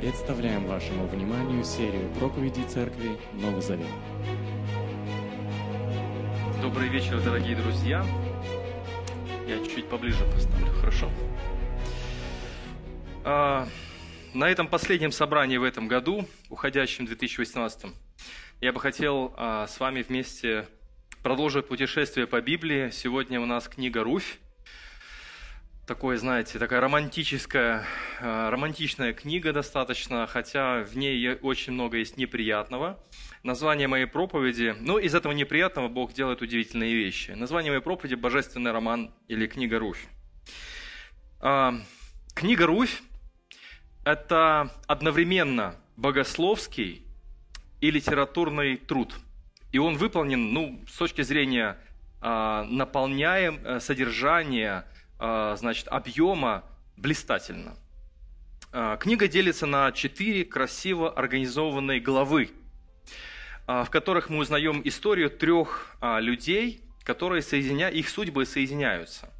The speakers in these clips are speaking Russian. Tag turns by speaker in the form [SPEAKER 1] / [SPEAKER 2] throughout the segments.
[SPEAKER 1] Представляем вашему вниманию серию проповедей Церкви Новый Завет.
[SPEAKER 2] Добрый вечер, дорогие друзья. Я чуть поближе поставлю, хорошо? А, на этом последнем собрании в этом году, уходящем 2018, я бы хотел а, с вами вместе продолжить путешествие по Библии. Сегодня у нас книга «Руфь». Такое, знаете, такая романтическая, а, романтичная книга достаточно, хотя в ней очень много есть неприятного. Название моей проповеди, ну, из этого неприятного Бог делает удивительные вещи. Название моей проповеди – «Божественный роман» или «Книга Руфь». А, книга Руфь – это одновременно богословский и литературный труд. И он выполнен, ну, с точки зрения а, наполняем э, содержания, значит, объема блистательно. А, книга делится на четыре красиво организованные главы, а, в которых мы узнаем историю трех людей, которые соединя... их судьбы соединяются.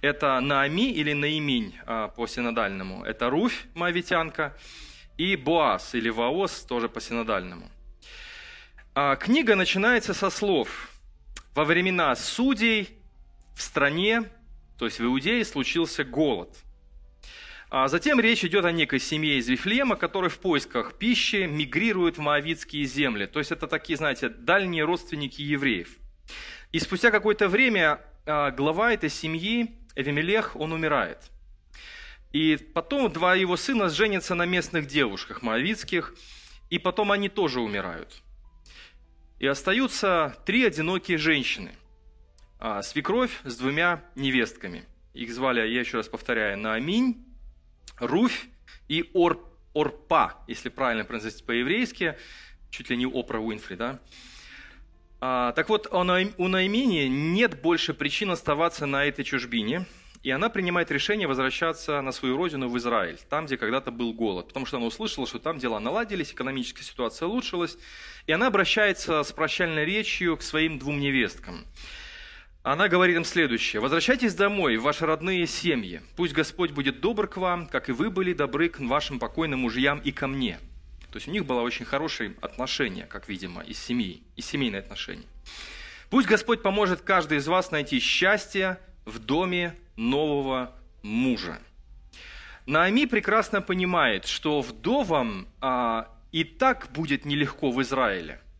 [SPEAKER 2] Это Наами или Наиминь по синодальному. Это Руфь, моавитянка, и Боас или Ваос, тоже по синодальному. Книга начинается со слов «Во времена судей в стране то есть в Иудее случился голод. А затем речь идет о некой семье из Вифлеема, которая в поисках пищи мигрирует в Моавитские земли. То есть это такие, знаете, дальние родственники евреев. И спустя какое-то время а, глава этой семьи, Эвимелех, он умирает. И потом два его сына женятся на местных девушках моавитских, и потом они тоже умирают. И остаются три одинокие женщины. А, свекровь с двумя невестками. Их звали, я еще раз повторяю, Нааминь, Руфь и Ор, Орпа, если правильно произносить по-еврейски, чуть ли не Опра Уинфри, да? А, так вот, у Наимини нет больше причин оставаться на этой чужбине, и она принимает решение возвращаться на свою родину в Израиль, там, где когда-то был голод, потому что она услышала, что там дела наладились, экономическая ситуация улучшилась, и она обращается с прощальной речью к своим двум невесткам – она говорит им следующее. «Возвращайтесь домой, в ваши родные семьи. Пусть Господь будет добр к вам, как и вы были добры к вашим покойным мужьям и ко мне». То есть у них было очень хорошее отношение, как видимо, из семьи, и семейные отношения. «Пусть Господь поможет каждой из вас найти счастье в доме нового мужа». Наами прекрасно понимает, что вдовам а, и так будет нелегко в Израиле –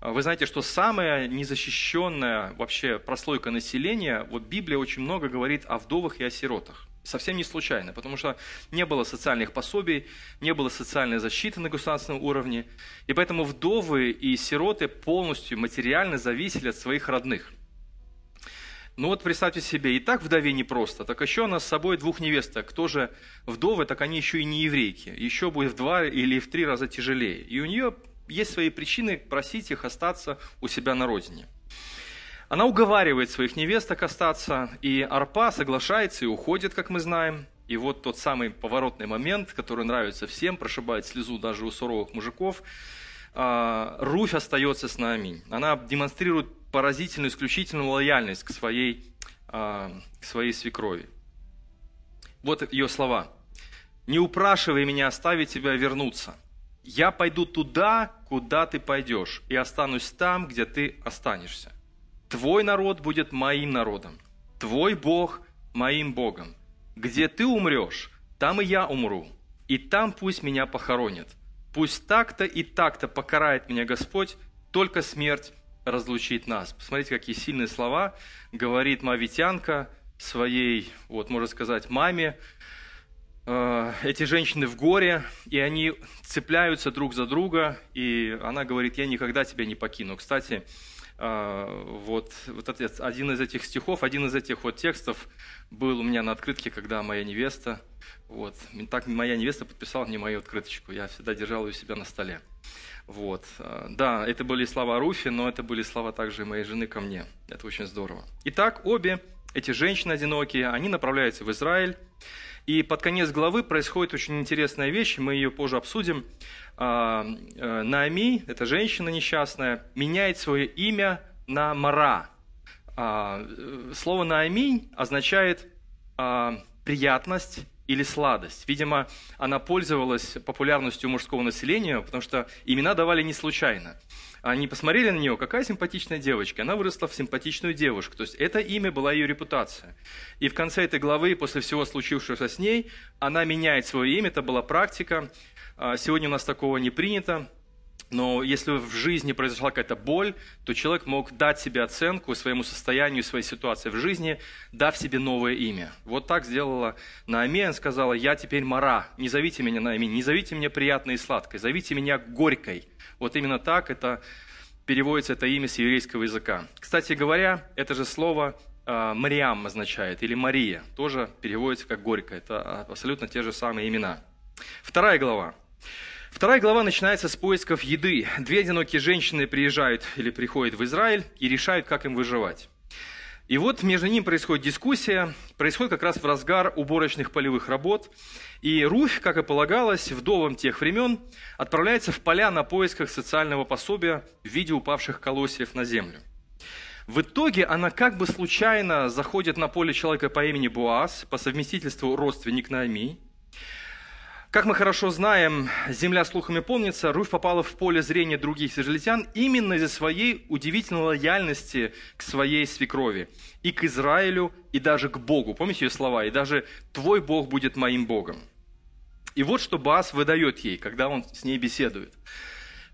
[SPEAKER 2] вы знаете, что самая незащищенная вообще прослойка населения, вот Библия очень много говорит о вдовах и о сиротах. Совсем не случайно, потому что не было социальных пособий, не было социальной защиты на государственном уровне, и поэтому вдовы и сироты полностью материально зависели от своих родных. Ну вот представьте себе, и так вдове непросто, так еще она с собой двух невесток. Кто же вдовы, так они еще и не еврейки. Еще будет в два или в три раза тяжелее. И у нее есть свои причины просить их остаться у себя на родине. Она уговаривает своих невесток остаться, и Арпа соглашается и уходит, как мы знаем. И вот тот самый поворотный момент, который нравится всем, прошибает слезу даже у суровых мужиков, а, Руфь остается с нами. Она демонстрирует поразительную, исключительную лояльность к своей, а, к своей свекрови. Вот ее слова. «Не упрашивай меня оставить тебя вернуться. Я пойду туда, куда ты пойдешь, и останусь там, где ты останешься. Твой народ будет моим народом, твой Бог моим Богом. Где ты умрешь, там и я умру, и там пусть меня похоронят. Пусть так-то и так-то покарает меня Господь, только смерть разлучит нас. Посмотрите, какие сильные слова говорит мавитянка своей, вот можно сказать, маме, эти женщины в горе, и они цепляются друг за друга, и она говорит, я никогда тебя не покину. Кстати, э, вот, вот один из этих стихов, один из этих вот текстов был у меня на открытке, когда моя невеста, вот, так моя невеста подписала мне мою открыточку, я всегда держал ее у себя на столе. Вот. Э, да, это были слова Руфи, но это были слова также моей жены ко мне. Это очень здорово. Итак, обе эти женщины одинокие, они направляются в Израиль, и под конец главы происходит очень интересная вещь, мы ее позже обсудим. А, э, Наами, эта женщина несчастная, меняет свое имя на Мара. А, слово Наами означает а, приятность или сладость. Видимо, она пользовалась популярностью мужского населения, потому что имена давали не случайно. Они посмотрели на нее, какая симпатичная девочка. Она выросла в симпатичную девушку. То есть это имя была ее репутация. И в конце этой главы, после всего случившегося с ней, она меняет свое имя. Это была практика. А, сегодня у нас такого не принято. Но если в жизни произошла какая-то боль, то человек мог дать себе оценку своему состоянию, своей ситуации в жизни, дав себе новое имя. Вот так сделала Наоми, сказала, я теперь Мара, не зовите меня Наоми, не зовите меня приятной и сладкой, зовите меня Горькой. Вот именно так это переводится это имя с еврейского языка. Кстати говоря, это же слово э, Мариам означает, или Мария, тоже переводится как Горькая. Это абсолютно те же самые имена. Вторая глава. Вторая глава начинается с поисков еды. Две одинокие женщины приезжают или приходят в Израиль и решают, как им выживать. И вот между ними происходит дискуссия, происходит как раз в разгар уборочных полевых работ. И Руфь, как и полагалось, вдовам тех времен, отправляется в поля на поисках социального пособия в виде упавших колосьев на землю. В итоге она как бы случайно заходит на поле человека по имени Буаз, по совместительству родственник Наоми, как мы хорошо знаем, земля слухами помнится, Руфь попала в поле зрения других израильтян именно из-за своей удивительной лояльности к своей свекрови. И к Израилю, и даже к Богу. Помните ее слова? «И даже твой Бог будет моим Богом». И вот что Баас выдает ей, когда он с ней беседует.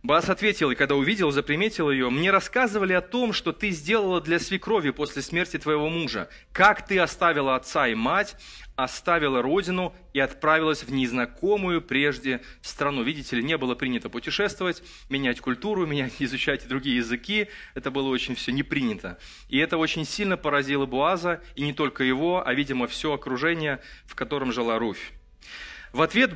[SPEAKER 2] Баас ответил, и когда увидел, заприметил ее, «Мне рассказывали о том, что ты сделала для свекрови после смерти твоего мужа, как ты оставила отца и мать, оставила родину и отправилась в незнакомую прежде страну. Видите ли, не было принято путешествовать, менять культуру, менять, изучать другие языки. Это было очень все не принято. И это очень сильно поразило Буаза, и не только его, а, видимо, все окружение, в котором жила Руфь. В ответ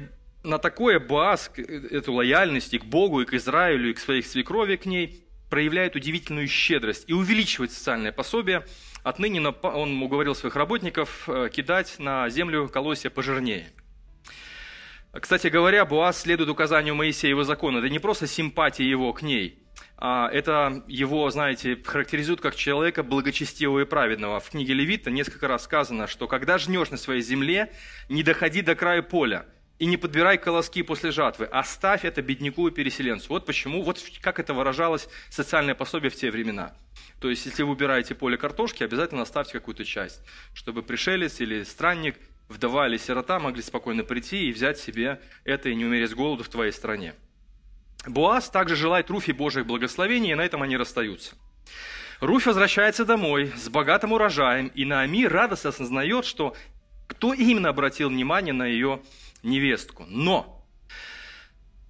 [SPEAKER 2] на такое Боаз, эту лояльность и к Богу, и к Израилю, и к своей свекрови к ней, проявляет удивительную щедрость и увеличивает социальное пособие. Отныне он уговорил своих работников э, кидать на землю колосья пожирнее. Кстати говоря, Буаз следует указанию Моисеева закона. Это не просто симпатия его к ней, а это его, знаете, характеризует как человека благочестивого и праведного. В книге Левита несколько раз сказано, что когда жнешь на своей земле, не доходи до края поля – и не подбирай колоски после жатвы, оставь это бедняку и переселенцу. Вот почему, вот как это выражалось социальное пособие в те времена. То есть, если вы убираете поле картошки, обязательно оставьте какую-то часть, чтобы пришелец или странник, вдова или сирота могли спокойно прийти и взять себе это и не умереть с голоду в твоей стране. Буаз также желает Руфи Божьих благословений, и на этом они расстаются. Руфь возвращается домой с богатым урожаем, и Наами радостно осознает, что кто именно обратил внимание на ее невестку. Но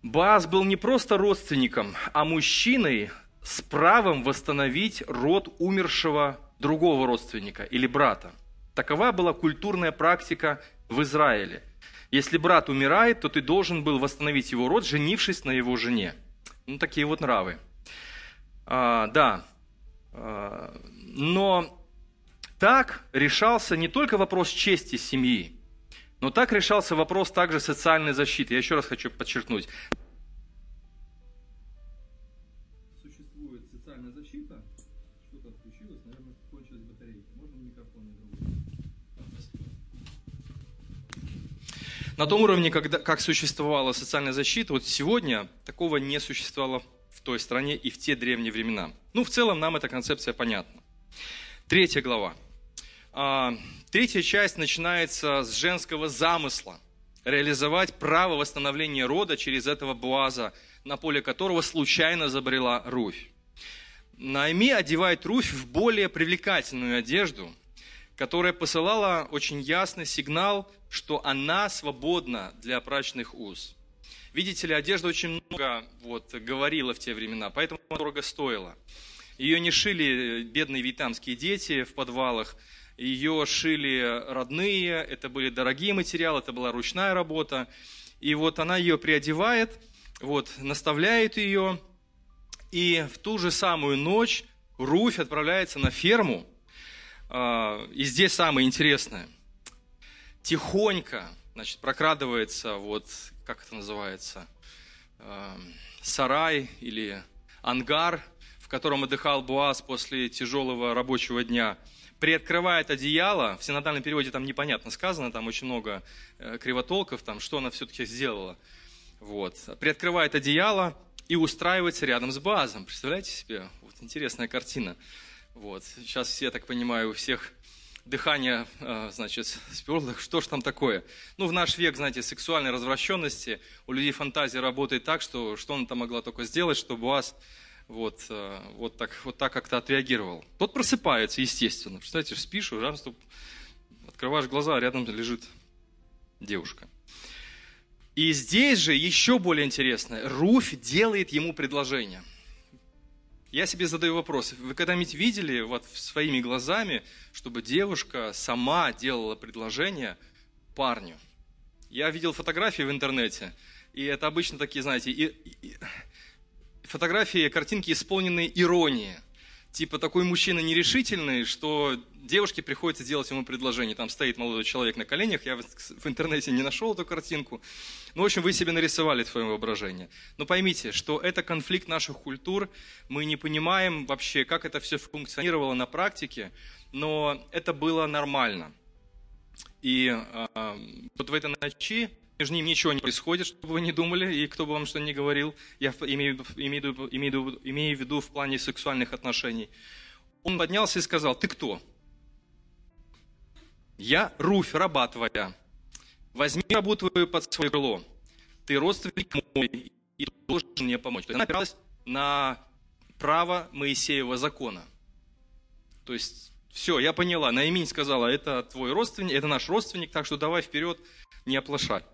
[SPEAKER 2] Баас был не просто родственником, а мужчиной с правом восстановить род умершего другого родственника или брата. Такова была культурная практика в Израиле. Если брат умирает, то ты должен был восстановить его род, женившись на его жене. Ну, такие вот нравы. А, да. А, но так решался не только вопрос чести семьи, но так решался вопрос также социальной защиты. Я еще раз хочу подчеркнуть. Существует социальная защита. Что-то отключилось, наверное, кончилась батарейка. Можно микрофон На том уровне, когда, как существовала социальная защита, вот сегодня такого не существовало в той стране и в те древние времена. Ну, в целом нам эта концепция понятна. Третья глава. А, третья часть начинается с женского замысла реализовать право восстановления рода через этого Буаза, на поле которого случайно забрела Руфь. Наими одевает Руфь в более привлекательную одежду, которая посылала очень ясный сигнал, что она свободна для брачных уз. Видите ли, одежда очень много вот, говорила в те времена, поэтому она дорого стоила. Ее не шили бедные вьетнамские дети в подвалах, ее шили родные, это были дорогие материалы, это была ручная работа. И вот она ее приодевает, вот, наставляет ее, и в ту же самую ночь Руфь отправляется на ферму. А, и здесь самое интересное. Тихонько, значит, прокрадывается, вот, как это называется, а, сарай или ангар, в котором отдыхал Буаз после тяжелого рабочего дня – приоткрывает одеяло, в синодальном переводе там непонятно сказано, там очень много э, кривотолков, там, что она все-таки сделала. Вот. Приоткрывает одеяло и устраивается рядом с Базом. Представляете себе? Вот интересная картина. Вот. Сейчас все, так понимаю, у всех дыхание, э, значит, сперло. Что ж там такое? Ну, в наш век, знаете, сексуальной развращенности у людей фантазия работает так, что что она там могла только сделать, чтобы вас вот, э, вот так, вот так как-то отреагировал. Тот просыпается, естественно. Представляете, спишь, уже открываешь глаза, а рядом лежит девушка. И здесь же еще более интересно. Руфь делает ему предложение. Я себе задаю вопрос. Вы когда-нибудь видели вот своими глазами, чтобы девушка сама делала предложение парню? Я видел фотографии в интернете, и это обычно такие, знаете, и, и, фотографии, картинки исполненные иронии. Типа такой мужчина нерешительный, что девушке приходится делать ему предложение. Там стоит молодой человек на коленях, я в интернете не нашел эту картинку. Ну, в общем, вы себе нарисовали в своем воображении. Но поймите, что это конфликт наших культур. Мы не понимаем вообще, как это все функционировало на практике, но это было нормально. И э, вот в этой ночи между ними ничего не происходит, чтобы вы не думали, и кто бы вам что ни говорил, я имею, имею, имею, имею в виду в плане сексуальных отношений. Он поднялся и сказал, ты кто? Я Руфь, раба твоя. Возьми рабу твою под свое крыло. Ты родственник мой и должен мне помочь. То есть она опиралась на право Моисеева закона. То есть, все, я поняла. Наимень сказала, это твой родственник, это наш родственник, так что давай вперед, не оплошай.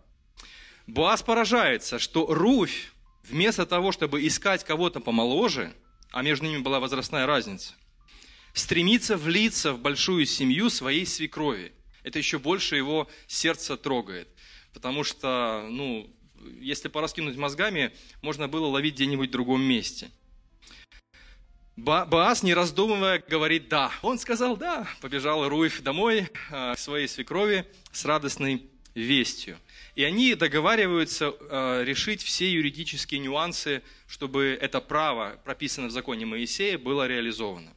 [SPEAKER 2] Боас поражается, что Руфь, вместо того, чтобы искать кого-то помоложе, а между ними была возрастная разница, стремится влиться в большую семью своей свекрови. Это еще больше его сердце трогает. Потому что, ну, если пораскинуть мозгами, можно было ловить где-нибудь в другом месте. Боас, не раздумывая, говорит «да». Он сказал «да». Побежал Руфь домой а, к своей свекрови с радостной вестью. И они договариваются э, решить все юридические нюансы, чтобы это право, прописанное в законе Моисея, было реализовано.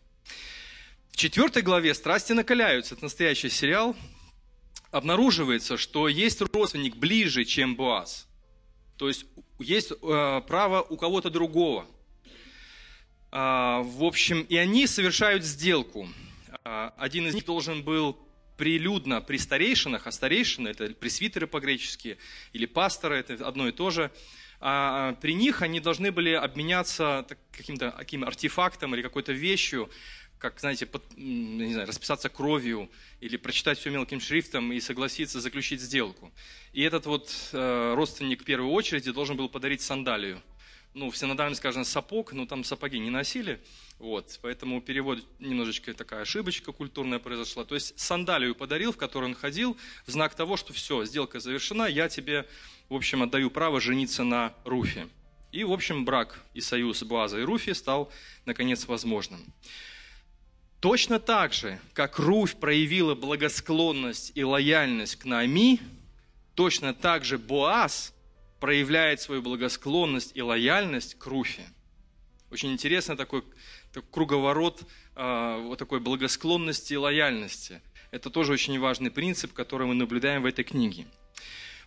[SPEAKER 2] В четвертой главе «Страсти накаляются» – это настоящий сериал. Обнаруживается, что есть родственник ближе, чем Боаз. То есть есть э, право у кого-то другого. Э, в общем, и они совершают сделку. Э, один из них должен был прилюдно при старейшинах, а старейшины это пресвитеры по-гречески или пасторы, это одно и то же, а при них они должны были обменяться каким-то каким артефактом или какой-то вещью, как, знаете, под, не знаю, расписаться кровью или прочитать все мелким шрифтом и согласиться заключить сделку. И этот вот э, родственник в первой очереди должен был подарить сандалию – ну, в синодальном, скажем, сапог, но там сапоги не носили, вот, поэтому перевод немножечко такая ошибочка культурная произошла. То есть сандалию подарил, в которой он ходил, в знак того, что все, сделка завершена, я тебе, в общем, отдаю право жениться на Руфе. И, в общем, брак и союз База и Руфи стал, наконец, возможным. Точно так же, как Руфь проявила благосклонность и лояльность к Наами, точно так же Боаз – проявляет свою благосклонность и лояльность к Руфе. Очень интересно такой, такой круговорот э, вот такой благосклонности и лояльности. Это тоже очень важный принцип, который мы наблюдаем в этой книге.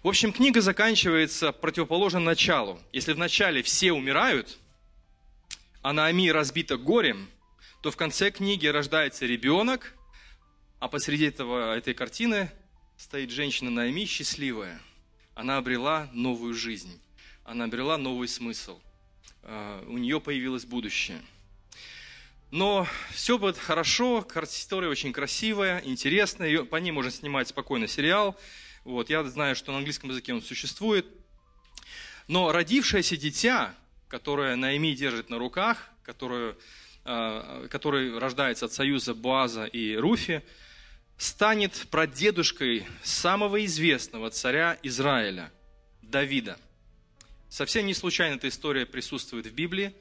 [SPEAKER 2] В общем, книга заканчивается противоположно началу. Если в начале все умирают, а Наами разбита горем, то в конце книги рождается ребенок, а посреди этого, этой картины стоит женщина Наами счастливая – она обрела новую жизнь, она обрела новый смысл. А, у нее появилось будущее. Но все будет хорошо, история очень красивая, интересная, по ней можно снимать спокойно сериал. Вот, я знаю, что на английском языке он существует. Но родившееся дитя, которое Наими держит на руках, которое, а, который рождается от союза Буаза и Руфи, станет прадедушкой самого известного царя Израиля, Давида. Совсем не случайно эта история присутствует в Библии.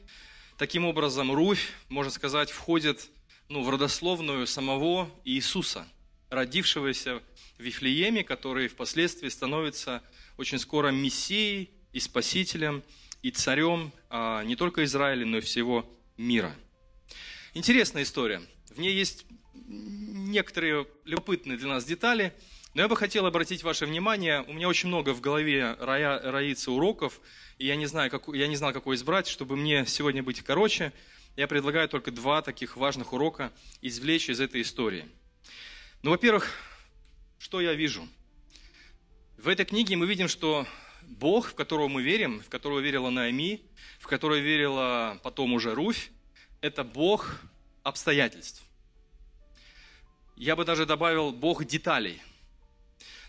[SPEAKER 2] Таким образом, Руфь, можно сказать, входит ну, в родословную самого Иисуса, родившегося в Вифлееме, который впоследствии становится очень скоро Мессией и Спасителем, и царем а, не только Израиля, но и всего мира. Интересная история. В ней есть некоторые любопытные для нас детали, но я бы хотел обратить ваше внимание, у меня очень много в голове роя, роится уроков, и я не, знаю, как, я не знал, какой избрать, чтобы мне сегодня быть короче. Я предлагаю только два таких важных урока извлечь из этой истории. Ну, во-первых, что я вижу? В этой книге мы видим, что Бог, в которого мы верим, в которого верила Наами, в которого верила потом уже Руфь, это Бог обстоятельств. Я бы даже добавил Бог деталей.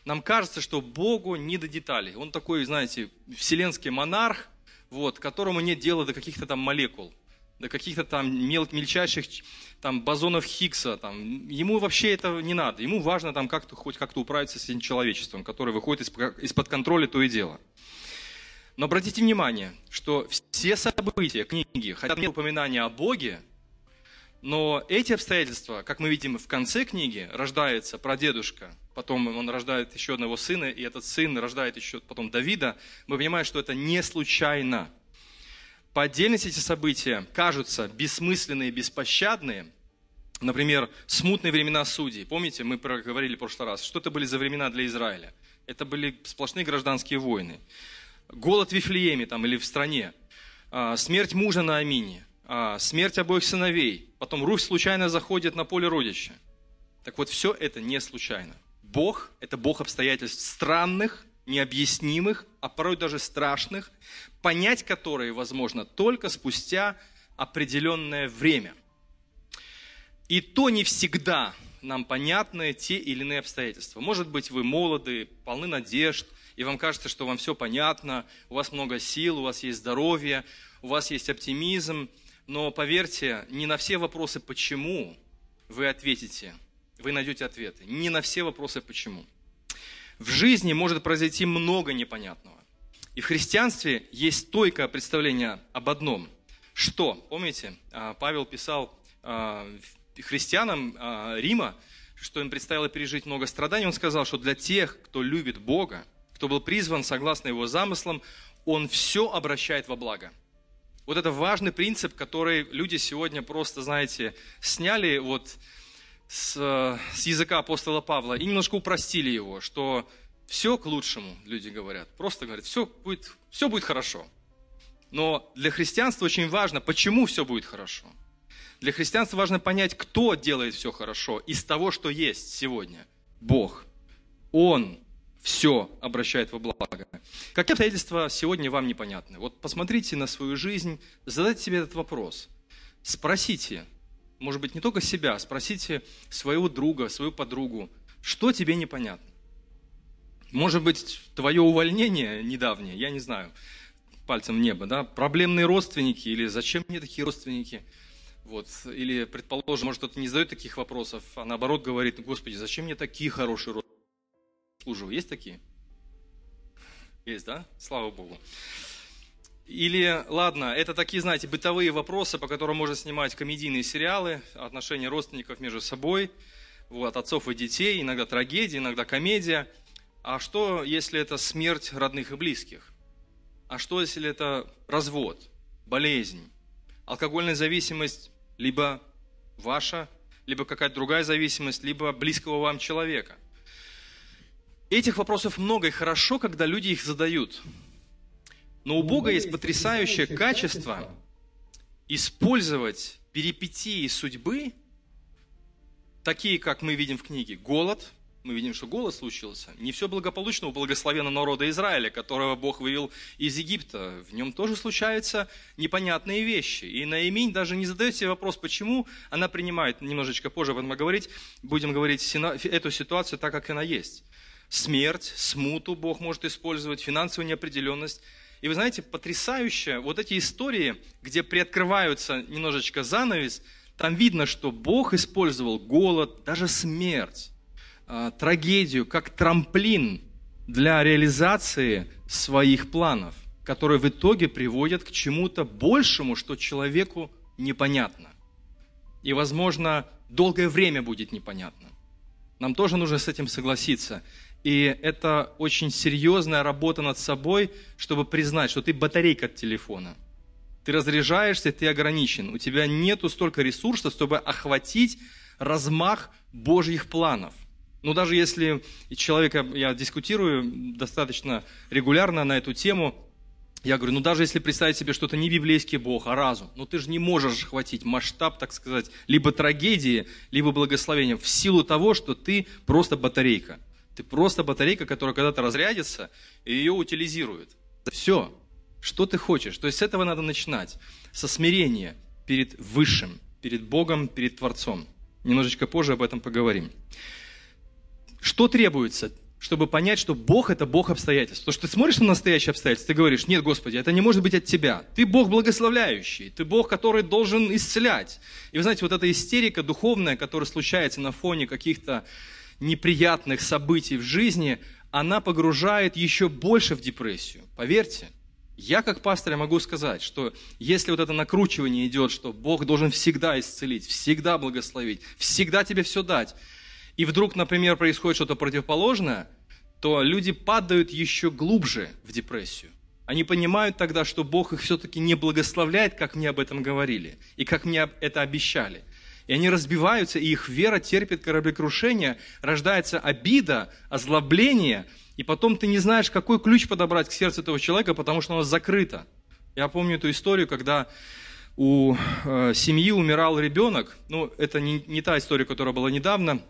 [SPEAKER 2] Нам кажется, что Богу не до деталей. Он такой, знаете, вселенский монарх, вот, которому нет дела до каких-то там молекул, до каких-то там мел, мельчайших там, бозонов Хиггса. Там. Ему вообще это не надо. Ему важно там как-то хоть как-то управиться с этим человечеством, которое выходит из-под контроля то и дело. Но обратите внимание, что все события книги, хотя нет упоминания о Боге, но эти обстоятельства, как мы видим в конце книги, рождается прадедушка, потом он рождает еще одного сына, и этот сын рождает еще потом Давида, мы понимаем, что это не случайно. По отдельности эти события кажутся бессмысленные, беспощадные. Например, смутные времена судей. Помните, мы проговорили в прошлый раз, что это были за времена для Израиля? Это были сплошные гражданские войны голод в Вифлееме там, или в стране, а, смерть мужа на Амине, смерть обоих сыновей, потом Руфь случайно заходит на поле родища. Так вот, все это не случайно. Бог – это Бог обстоятельств странных, необъяснимых, а порой даже страшных, понять которые возможно только спустя определенное время. И то не всегда нам понятны те или иные обстоятельства. Может быть, вы молоды, полны надежд – и вам кажется, что вам все понятно, у вас много сил, у вас есть здоровье, у вас есть оптимизм, но поверьте, не на все вопросы «почему» вы ответите, вы найдете ответы. Не на все вопросы «почему». В жизни может произойти много непонятного. И в христианстве есть стойкое представление об одном. Что? Помните, а, Павел писал а, христианам а, Рима, что им предстояло пережить много страданий. Он сказал, что для тех, кто любит Бога, кто был призван согласно его замыслам, он все обращает во благо. Вот это важный принцип, который люди сегодня просто, знаете, сняли вот с, с языка апостола Павла и немножко упростили его, что все к лучшему, люди говорят. Просто говорят, все будет, все будет хорошо. Но для христианства очень важно, почему все будет хорошо. Для христианства важно понять, кто делает все хорошо из того, что есть сегодня. Бог. Он все обращает во благо. Какие обстоятельства сегодня вам непонятны? Вот посмотрите на свою жизнь, задайте себе этот вопрос. Спросите, может быть, не только себя, спросите своего друга, свою подругу, что тебе непонятно. Может быть, твое увольнение недавнее, я не знаю, пальцем в небо, да, проблемные родственники, или зачем мне такие родственники, вот, или, предположим, может, кто-то не задает таких вопросов, а наоборот говорит, Господи, зачем мне такие хорошие родственники? Служил. Есть такие? Есть, да? Слава Богу. Или, ладно, это такие, знаете, бытовые вопросы, по которым можно снимать комедийные сериалы, отношения родственников между собой, вот, отцов и детей, иногда трагедия, иногда комедия. А что, если это смерть родных и близких? А что, если это развод, болезнь, алкогольная зависимость, либо ваша, либо какая-то другая зависимость, либо близкого вам человека – Этих вопросов много и хорошо, когда люди их задают. Но у Бога есть потрясающее качество использовать перипетии судьбы, такие, как мы видим в книге, голод, мы видим, что голод случился. Не все благополучно у благословенного народа Израиля, которого Бог вывел из Египта. В нем тоже случаются непонятные вещи. И Наимень даже не задает себе вопрос, почему она принимает, немножечко позже об этом говорить, будем говорить эту ситуацию так, как она есть смерть, смуту Бог может использовать, финансовую неопределенность. И вы знаете, потрясающе, вот эти истории, где приоткрываются немножечко занавес, там видно, что Бог использовал голод, даже смерть, а, трагедию, как трамплин для реализации своих планов, которые в итоге приводят к чему-то большему, что человеку непонятно. И, возможно, долгое время будет непонятно. Нам тоже нужно с этим согласиться. И это очень серьезная работа над собой, чтобы признать, что ты батарейка от телефона. Ты разряжаешься, ты ограничен. У тебя нету столько ресурсов, чтобы охватить размах Божьих планов. Но даже если человека, я дискутирую достаточно регулярно на эту тему, я говорю, ну даже если представить себе, что это не библейский Бог, а разум, ну ты же не можешь охватить масштаб, так сказать, либо трагедии, либо благословения в силу того, что ты просто батарейка. Ты просто батарейка, которая когда-то разрядится, и ее утилизируют. Все. Что ты хочешь? То есть с этого надо начинать. Со смирения перед Высшим, перед Богом, перед Творцом. Немножечко позже об этом поговорим. Что требуется, чтобы понять, что Бог – это Бог обстоятельств? Потому что ты смотришь на настоящие обстоятельства, ты говоришь, нет, Господи, это не может быть от Тебя. Ты Бог благословляющий, ты Бог, который должен исцелять. И вы знаете, вот эта истерика духовная, которая случается на фоне каких-то неприятных событий в жизни, она погружает еще больше в депрессию. Поверьте. Я как пастор могу сказать, что если вот это накручивание идет, что Бог должен всегда исцелить, всегда благословить, всегда тебе все дать, и вдруг, например, происходит что-то противоположное, то люди падают еще глубже в депрессию. Они понимают тогда, что Бог их все-таки не благословляет, как мне об этом говорили, и как мне это обещали. И они разбиваются, и их вера терпит кораблекрушение, рождается обида, озлобление, и потом ты не знаешь, какой ключ подобрать к сердцу этого человека, потому что оно закрыто. Я помню эту историю, когда у э, семьи умирал ребенок, ну, это не, не та история, которая была недавно,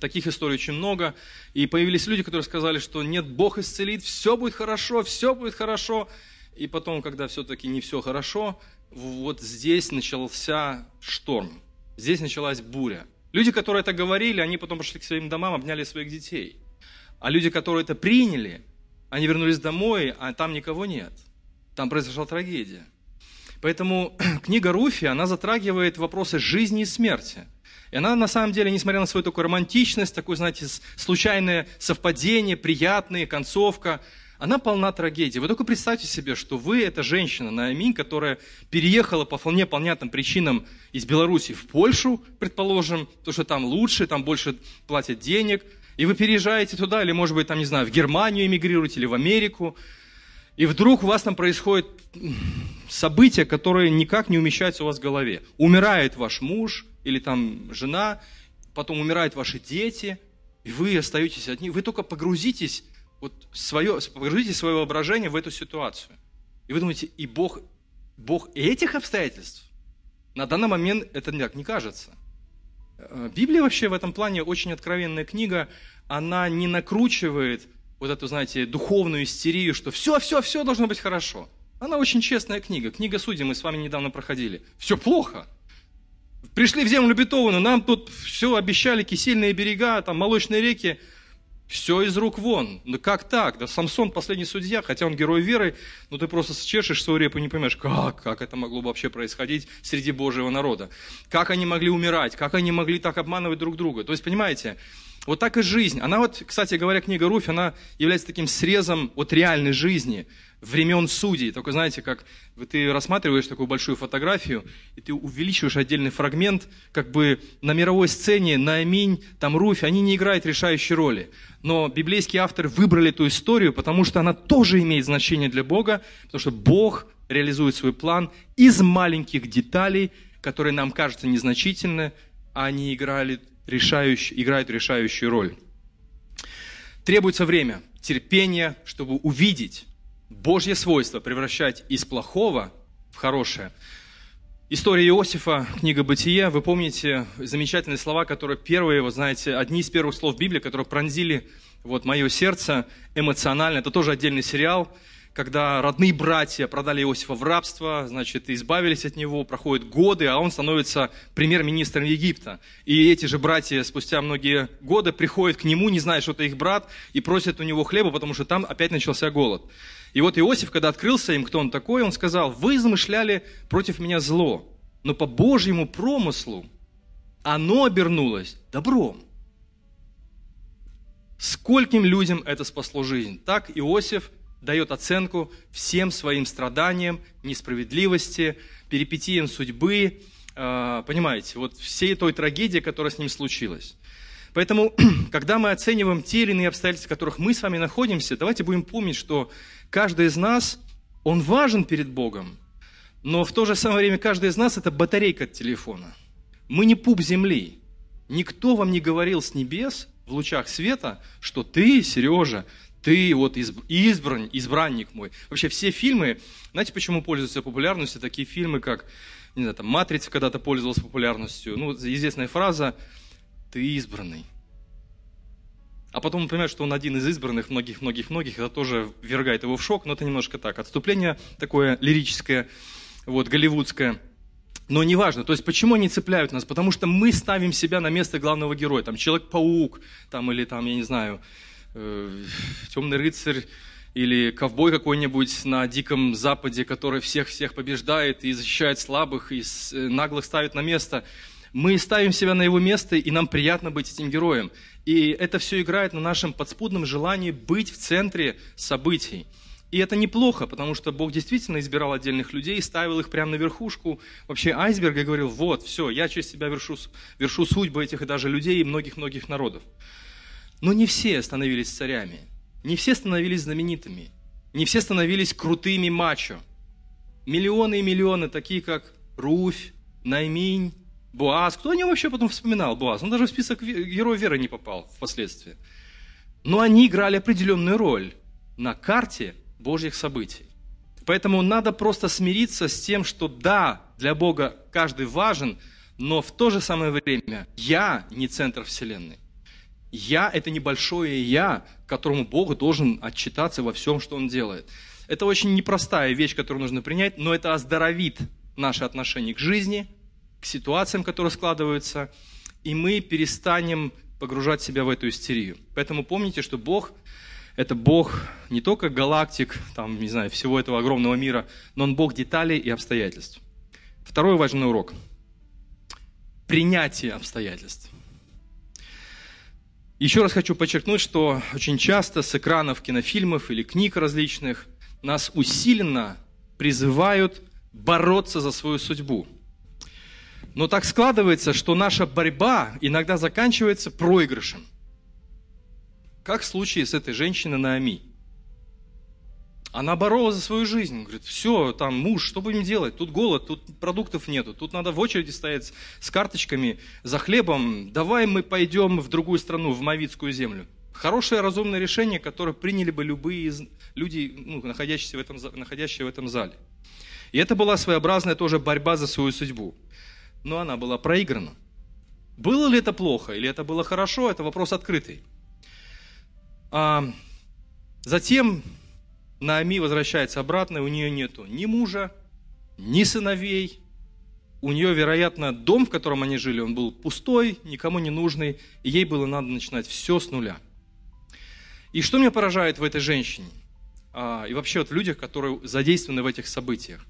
[SPEAKER 2] Таких историй очень много. И появились люди, которые сказали, что нет, Бог исцелит, все будет хорошо, все будет хорошо. И потом, когда все-таки не все хорошо, вот здесь начался шторм. Здесь началась буря. Люди, которые это говорили, они потом пошли к своим домам, обняли своих детей. А люди, которые это приняли, они вернулись домой, а там никого нет. Там произошла трагедия. Поэтому книга Руфи, она затрагивает вопросы жизни и смерти – и она на самом деле, несмотря на свою такую романтичность, такое, знаете, случайное совпадение, приятная концовка, она полна трагедии. Вы только представьте себе, что вы, эта женщина, Нааминь, которая переехала по вполне понятным причинам из Беларуси в Польшу, предположим, то, что там лучше, там больше платят денег, и вы переезжаете туда, или, может быть, там, не знаю, в Германию эмигрируете, или в Америку, и вдруг у вас там происходит событие, которое никак не умещается у вас в голове. Умирает ваш муж, или там жена, потом умирают ваши дети, и вы остаетесь одни. Вы только погрузитесь, вот свое, погрузите свое воображение в эту ситуацию. И вы думаете, и Бог, Бог этих обстоятельств? На данный момент это никак не кажется. Э, Библия вообще в этом плане очень откровенная книга. Она не накручивает вот эту, знаете, духовную истерию, что все, все, все должно быть хорошо. Она очень честная книга. Книга Судей мы с вами недавно проходили. Все плохо. Пришли в землю обетованную, нам тут все обещали, кисельные берега, там молочные реки. Все из рук вон. Ну как так? Да Самсон последний судья, хотя он герой веры, но ты просто чешешь свою репу и не понимаешь, как, как это могло вообще происходить среди Божьего народа. Как они могли умирать, как они могли так обманывать друг друга. То есть, понимаете, вот так и жизнь. Она вот, кстати говоря, книга Руфь, она является таким срезом от реальной жизни времен судей. Только знаете, как ты рассматриваешь такую большую фотографию, и ты увеличиваешь отдельный фрагмент, как бы на мировой сцене, на Аминь, там Руфь, они не играют решающей роли. Но библейские авторы выбрали эту историю, потому что она тоже имеет значение для Бога, потому что Бог реализует свой план из маленьких деталей, которые нам кажутся незначительны, а они играли решающий, играют решающую роль. Требуется время, терпение, чтобы увидеть, Божье свойство превращать из плохого в хорошее. История Иосифа, книга «Бытие», вы помните замечательные слова, которые первые, вы знаете, одни из первых слов Библии, которые пронзили вот мое сердце эмоционально. Это тоже отдельный сериал когда родные братья продали Иосифа в рабство, значит, избавились от него, проходят годы, а он становится премьер-министром Египта. И эти же братья спустя многие годы приходят к нему, не зная, что это их брат, и просят у него хлеба, потому что там опять начался голод. И вот Иосиф, когда открылся им, кто он такой, он сказал, вы замышляли против меня зло, но по Божьему промыслу оно обернулось добром. Скольким людям это спасло жизнь? Так Иосиф дает оценку всем своим страданиям, несправедливости, перипетиям судьбы, э, понимаете, вот всей той трагедии, которая с ним случилась. Поэтому, когда мы оцениваем те или иные обстоятельства, в которых мы с вами находимся, давайте будем помнить, что каждый из нас, он важен перед Богом, но в то же самое время каждый из нас – это батарейка от телефона. Мы не пуп земли. Никто вам не говорил с небес в лучах света, что ты, Сережа, ты вот избран, избранник мой. Вообще все фильмы, знаете, почему пользуются популярностью? Такие фильмы, как, не знаю, там, «Матрица» когда-то пользовалась популярностью. Ну, известная фраза «ты избранный». А потом он понимает, что он один из избранных многих-многих-многих, это тоже ввергает его в шок, но это немножко так. Отступление такое лирическое, вот, голливудское. Но неважно, то есть почему они цепляют нас? Потому что мы ставим себя на место главного героя, там Человек-паук, там или там, я не знаю, э, темный рыцарь или ковбой какой-нибудь на Диком Западе, который всех-всех побеждает и защищает слабых, и э, наглых ставит на место. Мы ставим себя на его место, и нам приятно быть этим героем. И это все играет на нашем подспудном желании быть в центре событий. И это неплохо, потому что Бог действительно избирал отдельных людей, ставил их прямо на верхушку вообще айсберга и говорил, вот, все, я через себя вершу, вершу судьбы этих и даже людей и многих-многих народов. Но не все становились царями, не все становились знаменитыми, не все становились крутыми мачо. Миллионы и миллионы, такие как Руфь, Найминь, Буаз. Кто о нем вообще потом вспоминал, Буаз? Он даже в список героев веры не попал впоследствии. Но они играли определенную роль на карте Божьих событий. Поэтому надо просто смириться с тем, что да, для Бога каждый важен, но в то же самое время я не центр Вселенной. Я – это небольшое «я», которому Бог должен отчитаться во всем, что Он делает. Это очень непростая вещь, которую нужно принять, но это оздоровит наше отношение к жизни, ситуациям, которые складываются, и мы перестанем погружать себя в эту истерию. Поэтому помните, что Бог – это Бог не только галактик, там, не знаю, всего этого огромного мира, но Он Бог деталей и обстоятельств. Второй важный урок – принятие обстоятельств. Еще раз хочу подчеркнуть, что очень часто с экранов кинофильмов или книг различных нас усиленно призывают бороться за свою судьбу. Но так складывается, что наша борьба иногда заканчивается проигрышем. Как в случае с этой женщиной Наоми. Она боролась за свою жизнь. Говорит, все, там муж, что будем делать? Тут голод, тут продуктов нету, тут надо в очереди стоять с карточками за хлебом. Давай мы пойдем в другую страну, в Мавицкую землю. Хорошее, разумное решение, которое приняли бы любые люди, ну, находящиеся, в этом, находящие в этом зале. И это была своеобразная тоже борьба за свою судьбу. Но она была проиграна. Было ли это плохо или это было хорошо, это вопрос открытый. А затем Наоми возвращается обратно, и у нее нету ни мужа, ни сыновей. У нее, вероятно, дом, в котором они жили, он был пустой, никому не нужный, и ей было надо начинать все с нуля. И что меня поражает в этой женщине, а, и вообще вот в людях, которые задействованы в этих событиях,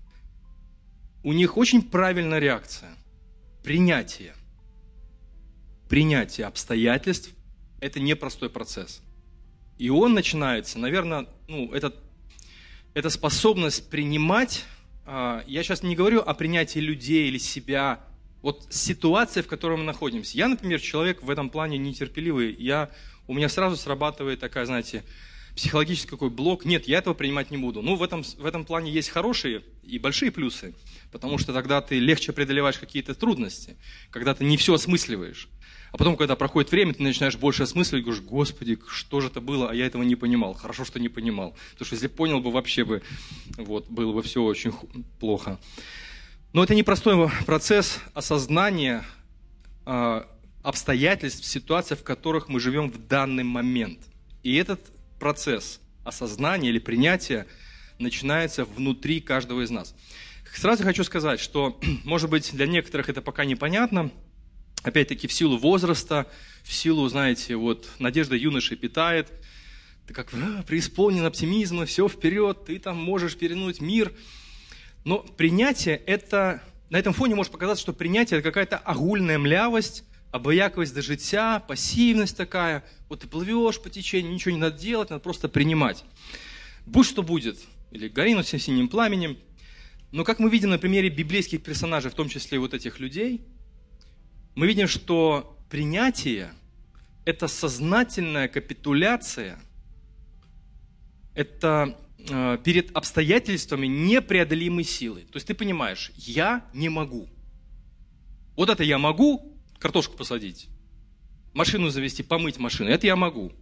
[SPEAKER 2] у них очень правильная реакция. Принятие. Принятие обстоятельств – это непростой процесс. И он начинается, наверное, ну, этот эта способность принимать, а, я сейчас не говорю о принятии людей или себя, вот ситуация, в которой мы находимся. Я, например, человек в этом плане нетерпеливый, я, у меня сразу срабатывает такая, знаете, психологический какой блок, нет, я этого принимать не буду. Ну, в этом, в этом плане есть хорошие и большие плюсы, потому что тогда ты легче преодолеваешь какие-то трудности, когда ты не все осмысливаешь. А потом, когда проходит время, ты начинаешь больше осмысливать, говоришь, Господи, что же это было, а я этого не понимал. Хорошо, что не понимал. Потому что если понял бы, вообще бы, вот, было бы все очень плохо. Но это непростой процесс осознания э, обстоятельств, ситуаций, в которых мы живем в данный момент. И этот процесс осознания или принятия начинается внутри каждого из нас. Сразу хочу сказать, что, может быть, для некоторых это пока непонятно – опять-таки в силу возраста, в силу, знаете, вот надежда юноши питает, ты как а, преисполнен оптимизма, все вперед, ты там можешь перенуть мир. Но принятие это, на этом фоне может показаться, что принятие это какая-то огульная млявость, обаяковость до життя, пассивность такая. Вот ты плывешь по течению, ничего не надо делать, надо просто принимать. Будь что будет, или гори над всем синим пламенем. Но как мы видим на примере библейских персонажей, в том числе вот этих людей – мы видим, что принятие – это сознательная капитуляция, это э, перед обстоятельствами непреодолимой силы. То есть ты понимаешь, я не могу. Вот это я могу, картошку посадить, машину завести, помыть машину, это я могу.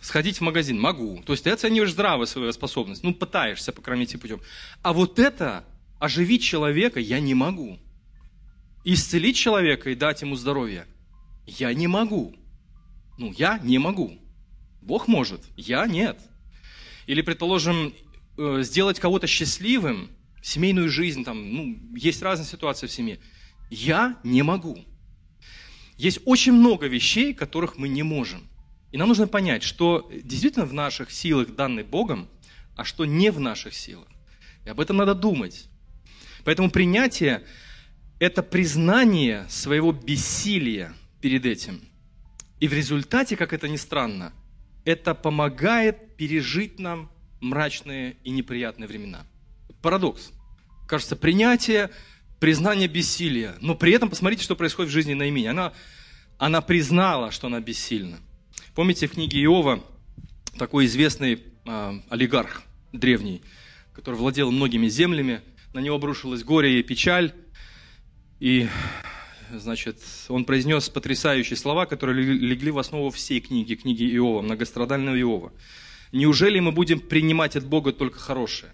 [SPEAKER 2] Сходить в магазин могу. То есть ты оцениваешь здраво свою способность. Ну, пытаешься, по крайней мере, путем. А вот это, оживить человека, я не могу. Исцелить человека и дать ему здоровье, я не могу. Ну, я не могу. Бог может, я нет. Или, предположим, э, сделать кого-то счастливым, семейную жизнь, там, ну, есть разные ситуации в семье. Я не могу. Есть очень много вещей, которых мы не можем. И нам нужно понять, что действительно в наших силах данный Богом, а что не в наших силах. И об этом надо думать. Поэтому принятие – это признание своего бессилия перед этим. И в результате, как это ни странно, это помогает пережить нам мрачные и неприятные времена. Парадокс. Кажется, принятие, признание бессилия. Но при этом посмотрите, что происходит в жизни Наимини. Она, она признала, что она бессильна. Помните в книге Иова такой известный э, олигарх древний, который владел многими землями, на него обрушилось горе и печаль, и значит, он произнес потрясающие слова, которые легли в основу всей книги, книги Иова, многострадального Иова. Неужели мы будем принимать от Бога только хорошее?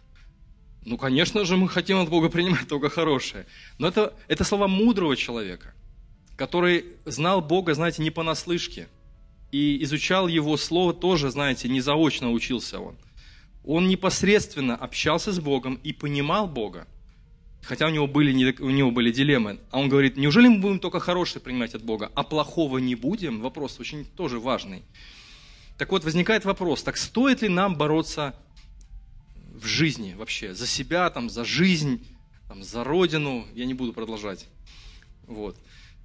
[SPEAKER 2] Ну, конечно же, мы хотим от Бога принимать только хорошее. Но это, это слова мудрого человека, который знал Бога, знаете, не понаслышке. И изучал Его Слово тоже, знаете, не заочно учился он. Он непосредственно общался с Богом и понимал Бога. Хотя у него, были, у него были дилеммы. А он говорит, неужели мы будем только хорошее принимать от Бога, а плохого не будем? Вопрос очень тоже важный. Так вот, возникает вопрос, так стоит ли нам бороться в жизни вообще? За себя, там, за жизнь, там, за родину? Я не буду продолжать. Вот.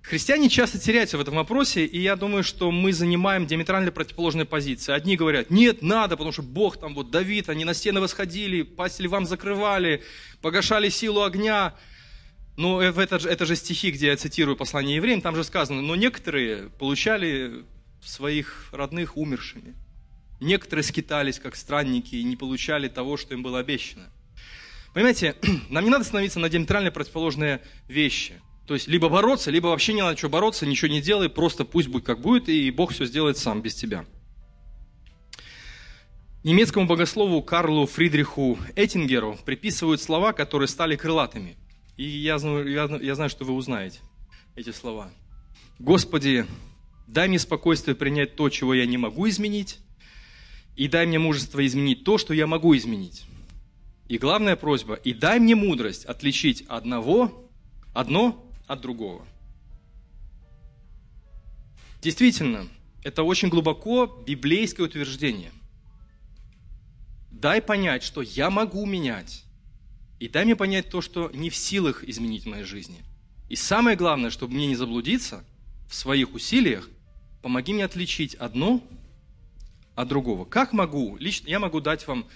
[SPEAKER 2] Христиане часто теряются в этом вопросе, и я думаю, что мы занимаем диаметрально противоположные позиции. Одни говорят, нет, надо, потому что Бог там, вот Давид, они на стены восходили, пастили вам закрывали, погашали силу огня. Ну, это, это же стихи, где я цитирую послание евреям, там же сказано, но некоторые получали своих родных умершими. Некоторые скитались, как странники, и не получали того, что им было обещано. Понимаете, нам не надо становиться на диаметрально противоположные вещи – то есть либо бороться, либо вообще не надо ничего бороться, ничего не делай, просто пусть будет как будет, и Бог все сделает сам, без тебя. Немецкому богослову Карлу Фридриху Эттингеру приписывают слова, которые стали крылатыми. И я знаю, я, я знаю, что вы узнаете эти слова. «Господи, дай мне спокойствие принять то, чего я не могу изменить, и дай мне мужество изменить то, что я могу изменить. И главная просьба, и дай мне мудрость отличить одного, одно от другого. Действительно, это очень глубоко библейское утверждение. Дай понять, что я могу менять. И дай мне понять то, что не в силах изменить в моей жизни. И самое главное, чтобы мне не заблудиться в своих усилиях, помоги мне отличить одно от другого. Как могу? Лично я могу дать вам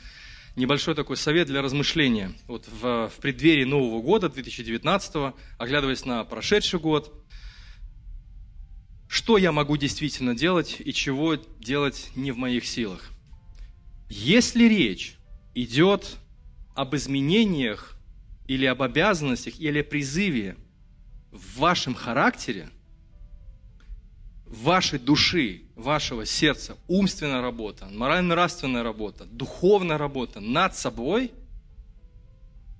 [SPEAKER 2] небольшой такой совет для размышления. Вот в, в преддверии Нового года 2019, оглядываясь на прошедший год, что я могу действительно делать и чего делать не в моих силах. Если речь идет об изменениях или об обязанностях или о призыве в вашем характере, вашей души, вашего сердца умственная работа, морально-нравственная работа, духовная работа над собой,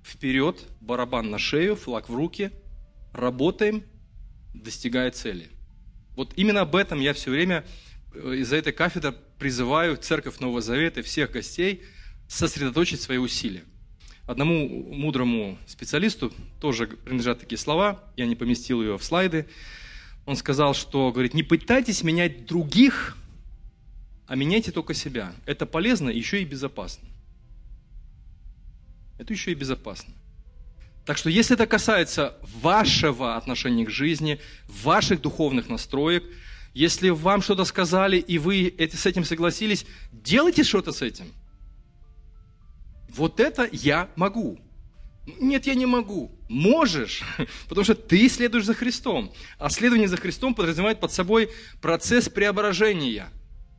[SPEAKER 2] вперед, барабан на шею, флаг в руки, работаем, достигая цели. Вот именно об этом я все время э, из-за этой кафедры призываю Церковь Нового Завета и всех гостей сосредоточить свои усилия. Одному мудрому специалисту тоже принадлежат такие слова, я не поместил ее в слайды, он сказал, что, говорит, не пытайтесь менять других, а меняйте только себя. Это полезно, еще и безопасно. Это еще и безопасно. Так что если это касается вашего отношения к жизни, ваших духовных настроек, если вам что-то сказали, и вы с этим согласились, делайте что-то с этим. Вот это я могу. Нет, я не могу. Можешь, потому что ты следуешь за Христом. А следование за Христом подразумевает под собой процесс преображения.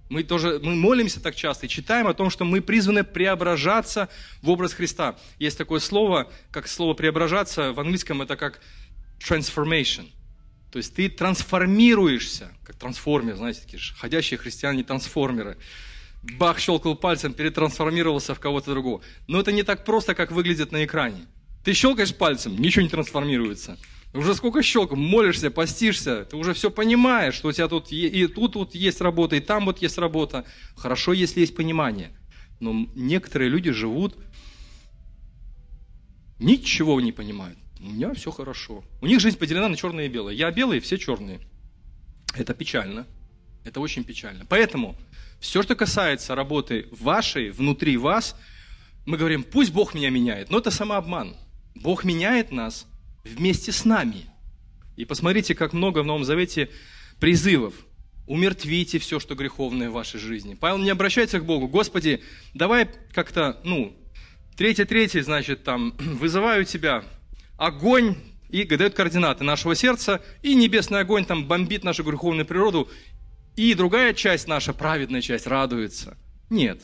[SPEAKER 2] Мы тоже мы молимся так часто и читаем о том, что мы призваны преображаться в образ Христа. Есть такое слово, как слово преображаться, в английском это как transformation. То есть ты трансформируешься, как трансформер, знаете, такие же ходящие христиане, трансформеры. Бах, щелкал пальцем, перетрансформировался в кого-то другого. Но это не так просто, как выглядит на экране. Ты щелкаешь пальцем, ничего не трансформируется. Уже сколько щелков, молишься, постишься, ты уже все понимаешь, что у тебя тут и тут вот есть работа, и там вот есть работа. Хорошо, если есть понимание. Но некоторые люди живут, ничего не понимают. У меня все хорошо. У них жизнь поделена на черное и белое. Я белый, все черные. Это печально. Это очень печально. Поэтому все, что касается работы вашей, внутри вас, мы говорим, пусть Бог меня меняет. Но это самообман. Бог меняет нас вместе с нами. И посмотрите, как много в Новом Завете призывов. Умертвите все, что греховное в вашей жизни. Павел не обращается к Богу. Господи, давай как-то, ну, третье-третье, значит, там, вызываю тебя, огонь, и дает координаты нашего сердца, и небесный огонь там бомбит нашу греховную природу, и другая часть наша, праведная часть, радуется. Нет.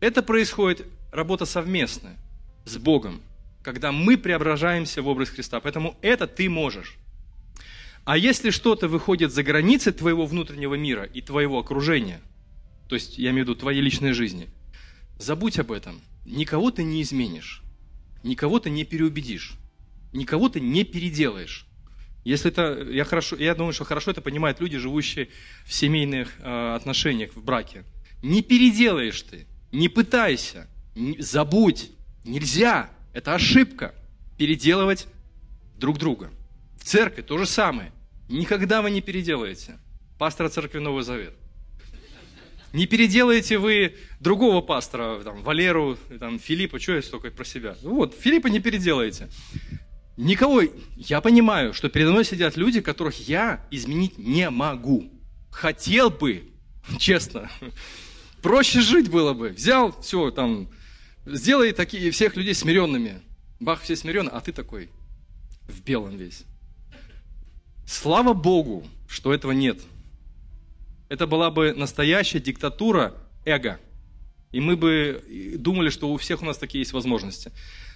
[SPEAKER 2] Это происходит работа совместная с Богом, когда мы преображаемся в образ Христа. Поэтому это ты можешь. А если что-то выходит за границы твоего внутреннего мира и твоего окружения, то есть я имею в виду твоей личной жизни, забудь об этом. Никого ты не изменишь, никого ты не переубедишь, никого ты не переделаешь. Если это, я, хорошо, я думаю, что хорошо это понимают люди, живущие в семейных э, отношениях, в браке. Не переделаешь ты, не пытайся, не, забудь, нельзя, это ошибка, переделывать друг друга. В церкви то же самое. Никогда вы не переделаете пастора церкви Новый Завет. Не переделаете вы другого пастора, там, Валеру, там, Филиппа, что я столько про себя? Ну вот, Филиппа не переделаете. Никого, я понимаю, что передо мной сидят люди, которых я изменить не могу. Хотел бы, честно, проще жить было бы. Взял, все, там, сделай такие, всех людей смиренными. Бах, все смирены, а ты такой в белом весь. Слава Богу, что этого нет. Это была бы настоящая диктатура эго. И мы бы думали, что у всех у нас такие есть возможности.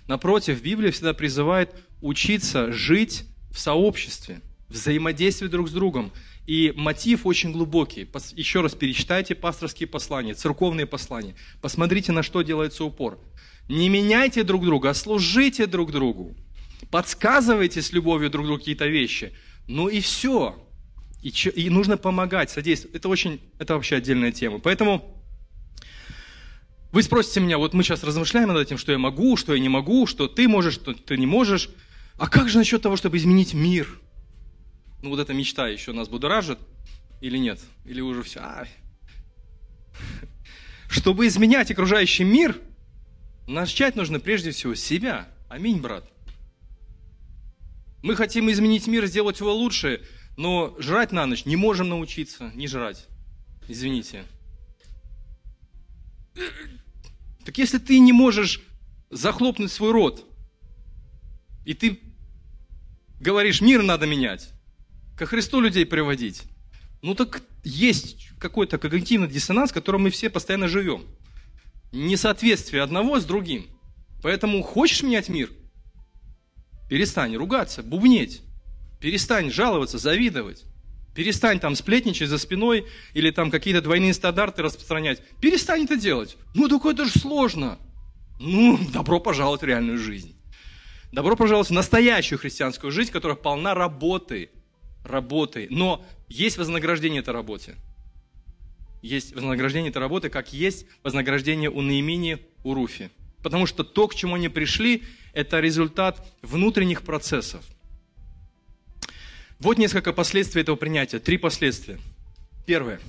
[SPEAKER 2] Напротив, Библия всегда призывает учиться жить в сообществе, взаимодействовать друг с другом. И мотив очень глубокий. Еще раз перечитайте пасторские послания, церковные послания. Посмотрите, на что делается упор. Не меняйте друг друга, а служите друг другу. Подсказывайте с любовью друг другу какие-то вещи. Ну и все. И, и нужно помогать, содействовать. Это очень, это вообще отдельная тема. Поэтому вы спросите меня, вот мы сейчас размышляем над этим, что я могу, что я не могу, что ты можешь, что ты не можешь. А как же насчет того, чтобы изменить мир? Ну вот эта мечта еще нас будоражит или нет? Или уже все? А... Чтобы изменять окружающий мир, начать нужно прежде всего себя. Аминь, брат. Мы хотим изменить мир, сделать его лучше, но жрать на ночь не можем научиться, не жрать. Извините. Так если ты не можешь захлопнуть свой рот, и ты говоришь, мир надо менять, ко Христу людей приводить, ну так есть какой-то когнитивный диссонанс, в котором мы все постоянно живем. Несоответствие одного с другим. Поэтому хочешь менять мир? Перестань ругаться, бубнеть. Перестань жаловаться, завидовать. Перестань там сплетничать за спиной или там какие-то двойные стандарты распространять. Перестань это делать. Ну, такое это же сложно. Ну, добро пожаловать в реальную жизнь. Добро пожаловать в настоящую христианскую жизнь, которая полна работы. Работы. Но есть вознаграждение этой работе. Есть вознаграждение этой работы, как есть вознаграждение у Наимини, у Руфи. Потому что то, к чему они пришли, это результат внутренних процессов. Вот несколько последствий этого принятия. Три последствия. Первое.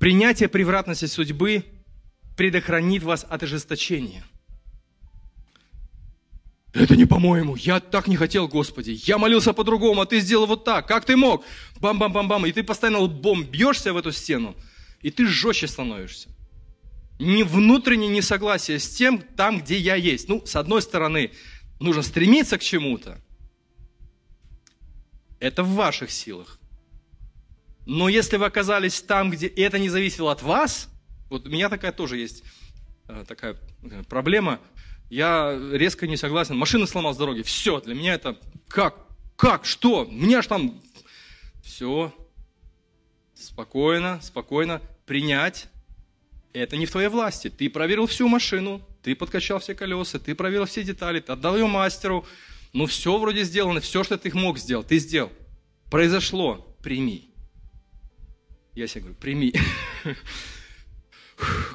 [SPEAKER 2] Принятие превратности судьбы предохранит вас от ожесточения. Это не по-моему. Я так не хотел, Господи. Я молился по-другому, а ты сделал вот так. Как ты мог? Бам-бам-бам-бам. И ты постоянно лбом бьешься в эту стену, и ты жестче становишься. Не внутреннее несогласие с тем, там, где я есть. Ну, с одной стороны, нужно стремиться к чему-то, это в ваших силах. Но если вы оказались там, где это не зависело от вас, вот у меня такая тоже есть э, такая э, проблема, я резко не согласен, машина сломалась с дороги, все, для меня это как? Как? Что? У меня ж там... Все. Спокойно, спокойно. Принять. Это не в твоей власти. Ты проверил всю машину, ты подкачал все колеса, ты проверил все детали, ты отдал ее мастеру. Ну, все вроде сделано, все, что ты мог сделать, ты сделал. Произошло. Прими. Я себе говорю, прими.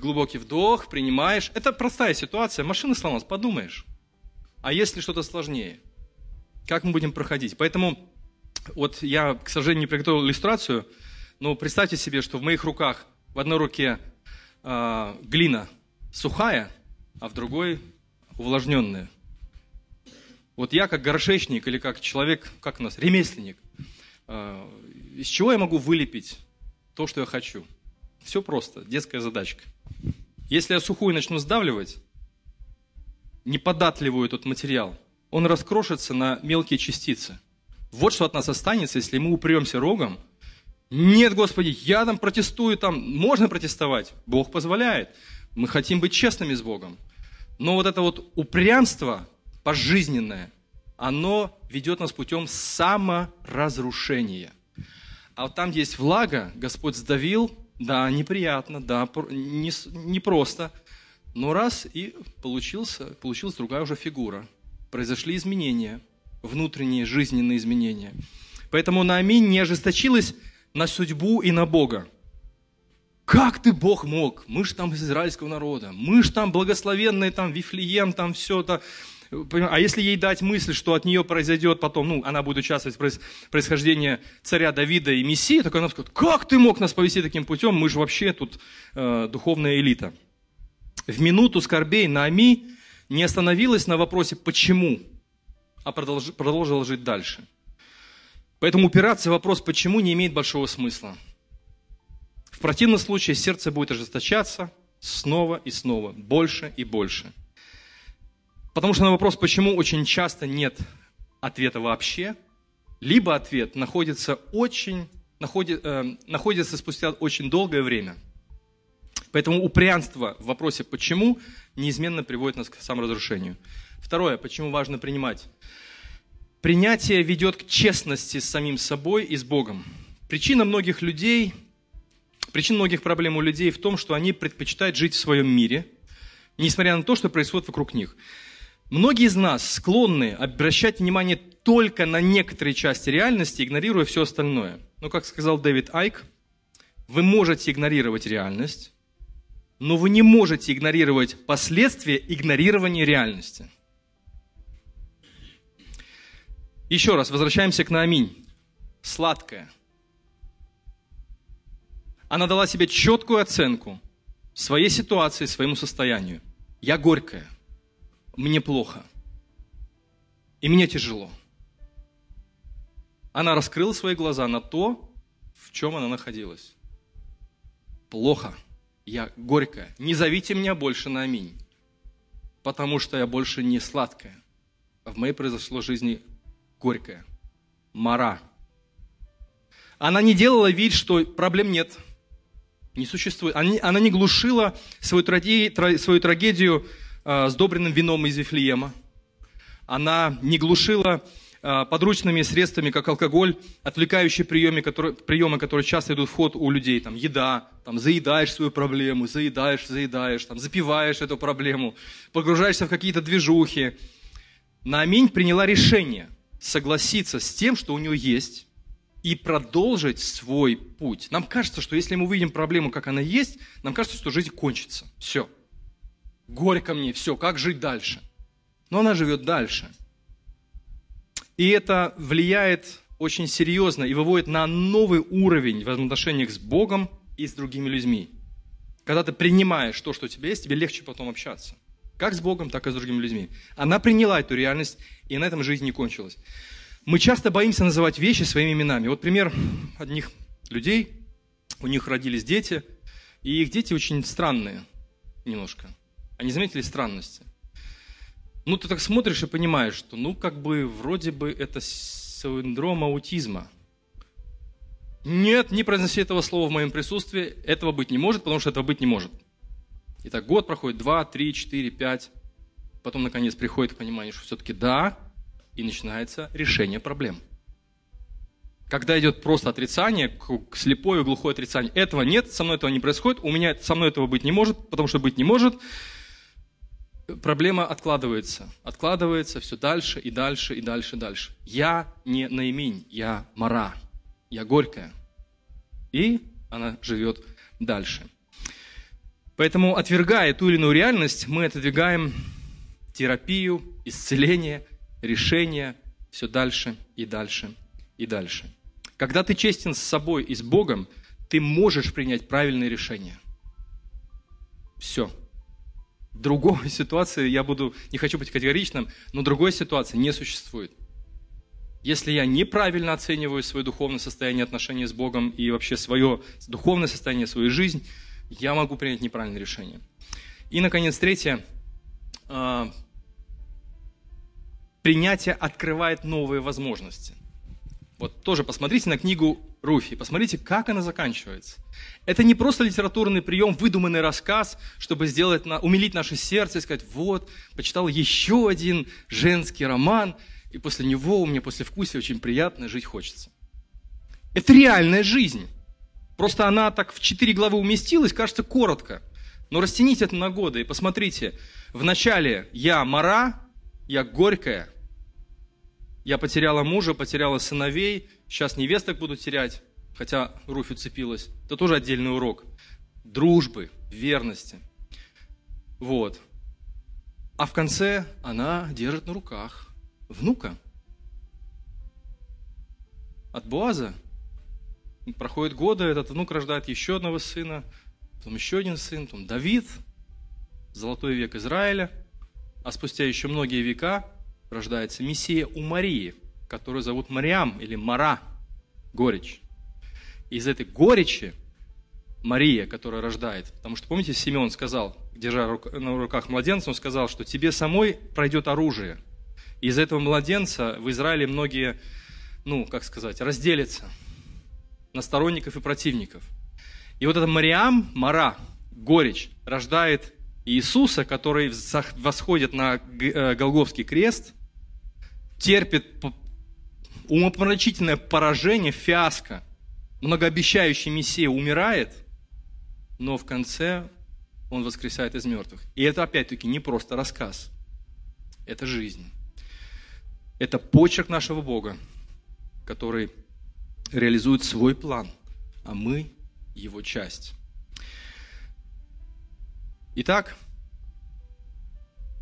[SPEAKER 2] Глубокий вдох, принимаешь. Это простая ситуация. Машина сломалась, подумаешь. А если что-то сложнее? Как мы будем проходить? Поэтому вот я, к сожалению, не приготовил иллюстрацию, но представьте себе, что в моих руках в одной руке э, глина сухая, а в другой увлажненная. Вот я как горшечник или как человек, как у нас, ремесленник, э, из чего я могу вылепить то, что я хочу? Все просто, детская задачка. Если я сухую начну сдавливать, неподатливую этот материал, он раскрошится на мелкие частицы. Вот что от нас останется, если мы упремся рогом. Нет, Господи, я там протестую, там можно протестовать. Бог позволяет. Мы хотим быть честными с Богом. Но вот это вот упрямство пожизненное, оно ведет нас путем саморазрушения. А вот там, есть влага, Господь сдавил, да, неприятно, да, не, не просто. Но раз и получился, получилась другая уже фигура. Произошли изменения, внутренние жизненные изменения. Поэтому Нааминь не ожесточилась на судьбу и на Бога. Как ты, Бог, мог? Мы же там из израильского народа, мы же там благословенные, там Вифлеем, там все это. А если ей дать мысль, что от нее произойдет потом, ну, она будет участвовать в происхождении царя Давида и Мессии, так она скажет, как ты мог нас повести таким путем, мы же вообще тут э, духовная элита. В минуту скорбей Наами не остановилась на вопросе «почему?», а продолж, продолжила жить дальше. Поэтому упираться в вопрос «почему?» не имеет большого смысла. В противном случае сердце будет ожесточаться снова и снова, больше и больше – Потому что на вопрос, почему очень часто нет ответа вообще, либо ответ находится очень, находит, э, находится спустя очень долгое время. Поэтому упрямство в вопросе «почему» неизменно приводит нас к саморазрушению. Второе, почему важно принимать. Принятие ведет к честности с самим собой и с Богом. Причина многих людей, причина многих проблем у людей в том, что они предпочитают жить в своем мире, несмотря на то, что происходит вокруг них. Многие из нас склонны обращать внимание только на некоторые части реальности, игнорируя все остальное. Но, как сказал Дэвид Айк, вы можете игнорировать реальность, но вы не можете игнорировать последствия игнорирования реальности. Еще раз, возвращаемся к Нааминь. Сладкая. Она дала себе четкую оценку своей ситуации, своему состоянию. Я горькая – мне плохо. И мне тяжело. Она раскрыла свои глаза на то, в чем она находилась. Плохо. Я горькая. Не зовите меня больше на аминь. Потому что я больше не сладкая. В моей произошло жизни горькая. Мара. Она не делала вид, что проблем нет. Не существует. Она не глушила свою трагедию, свою трагедию сдобренным вином из Вифлеема. Она не глушила э, подручными средствами, как алкоголь, отвлекающие приемы, которые, приемы, которые часто идут в ход у людей. Там, еда, там, заедаешь свою проблему, заедаешь, заедаешь, там, запиваешь эту проблему, погружаешься в какие-то движухи. Нааминь приняла решение согласиться с тем, что у нее есть, и продолжить свой путь. Нам кажется, что если мы увидим проблему, как она есть, нам кажется, что жизнь кончится. Все горько мне, все, как жить дальше? Но она живет дальше. И это влияет очень серьезно и выводит на новый уровень в отношениях с Богом и с другими людьми. Когда ты принимаешь то, что у тебя есть, тебе легче потом общаться. Как с Богом, так и с другими людьми. Она приняла эту реальность, и на этом жизнь не кончилась. Мы часто боимся называть вещи своими именами. Вот пример одних людей, у них родились дети, и их дети очень странные немножко. Они заметили странности. Ну, ты так смотришь и понимаешь, что, ну, как бы, вроде бы это синдром аутизма. Нет, не произноси этого слова в моем присутствии, этого быть не может, потому что этого быть не может. Итак, год проходит, два, три, четыре, пять. Потом, наконец, приходит понимание, что все-таки да, и начинается решение проблем. когда идет просто отрицание, слепое и глухое отрицание. Этого нет, со мной этого не происходит, у меня со мной этого быть не может, потому что быть не может. Проблема откладывается, откладывается все дальше и дальше и дальше и дальше. Я не наимень, я мара, я горькая. И она живет дальше. Поэтому, отвергая ту или иную реальность, мы отодвигаем терапию, исцеление, решение все дальше и дальше и дальше. Когда ты честен с собой и с Богом, ты можешь принять правильные решения. Все. Другой ситуации, я буду, не хочу быть категоричным, но другой ситуации не существует. Если я неправильно оцениваю свое духовное состояние, отношения с Богом и вообще свое духовное состояние, свою жизнь, я могу принять неправильное решение. И, наконец, третье. А, принятие открывает новые возможности. Вот тоже посмотрите на книгу Руфи, посмотрите, как она заканчивается. Это не просто литературный прием, выдуманный рассказ, чтобы сделать, умилить наше сердце и сказать, вот, почитал еще один женский роман, и после него у меня после вкуса очень приятно, жить хочется. Это реальная жизнь. Просто она так в четыре главы уместилась, кажется, коротко. Но растяните это на годы и посмотрите. Вначале я мара, я горькая, я потеряла мужа, потеряла сыновей, сейчас невесток буду терять, хотя Руфь уцепилась. Это тоже отдельный урок. Дружбы, верности. Вот. А в конце она держит на руках внука. От Буаза. Проходят годы, этот внук рождает еще одного сына, потом еще один сын, потом Давид, золотой век Израиля, а спустя еще многие века рождается Мессия у Марии, которую зовут Мариам или Мара, горечь. из этой горечи Мария, которая рождает, потому что, помните, Симеон сказал, держа на руках младенца, он сказал, что тебе самой пройдет оружие. Из этого младенца в Израиле многие, ну, как сказать, разделятся на сторонников и противников. И вот эта Мариам, Мара, горечь, рождает Иисуса, который восходит на э, Голговский крест – терпит умопомрачительное поражение, фиаско. Многообещающий Мессия умирает, но в конце он воскресает из мертвых. И это опять-таки не просто рассказ, это жизнь. Это почерк нашего Бога, который реализует свой план, а мы его часть. Итак,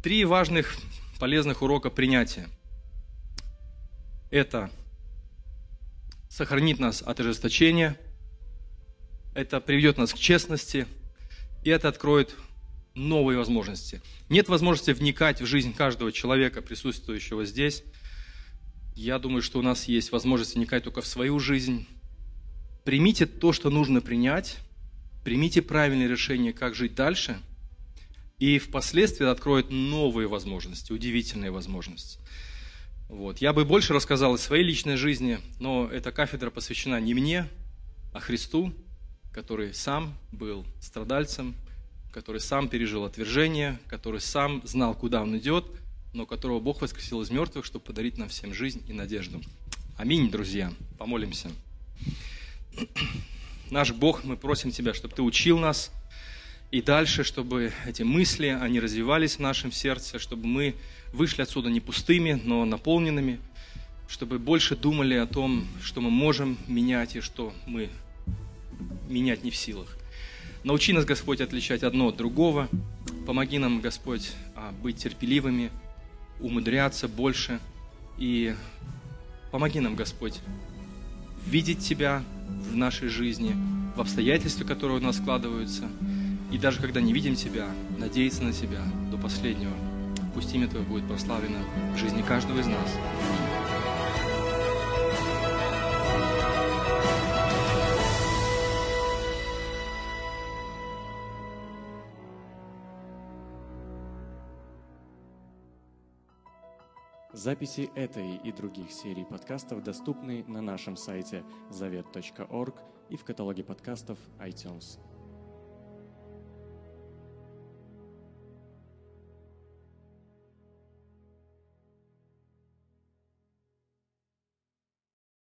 [SPEAKER 2] три важных полезных урока принятия – это сохранит нас от ожесточения, это приведет нас к честности, и это откроет новые возможности. Нет возможности вникать в жизнь каждого человека, присутствующего здесь. Я думаю, что у нас есть возможность вникать только в свою жизнь. Примите то, что нужно принять, примите правильное решение, как жить дальше, и впоследствии откроет новые возможности, удивительные возможности. Вот. Я бы больше рассказал из своей личной жизни, но эта кафедра посвящена не мне, а Христу, который сам был страдальцем, который сам пережил отвержение, который сам знал, куда он идет, но которого Бог воскресил из мертвых, чтобы подарить нам всем жизнь и надежду. Аминь, друзья. Помолимся. Наш Бог, мы просим Тебя, чтобы Ты учил нас и дальше, чтобы эти мысли, они развивались в нашем сердце, чтобы мы вышли отсюда не пустыми, но наполненными, чтобы больше думали о том, что мы можем менять и что мы менять не в силах. Научи нас, Господь, отличать одно от другого. Помоги нам, Господь, а, быть терпеливыми, умудряться больше. И помоги нам, Господь, видеть Тебя в нашей жизни, в обстоятельствах, которые у нас складываются. И даже когда не видим Тебя, надеяться на Тебя до последнего – Пусть имя Твое будет прославлено в жизни каждого из нас.
[SPEAKER 1] Записи этой и других серий подкастов доступны на нашем сайте завет.орг и в каталоге подкастов iTunes.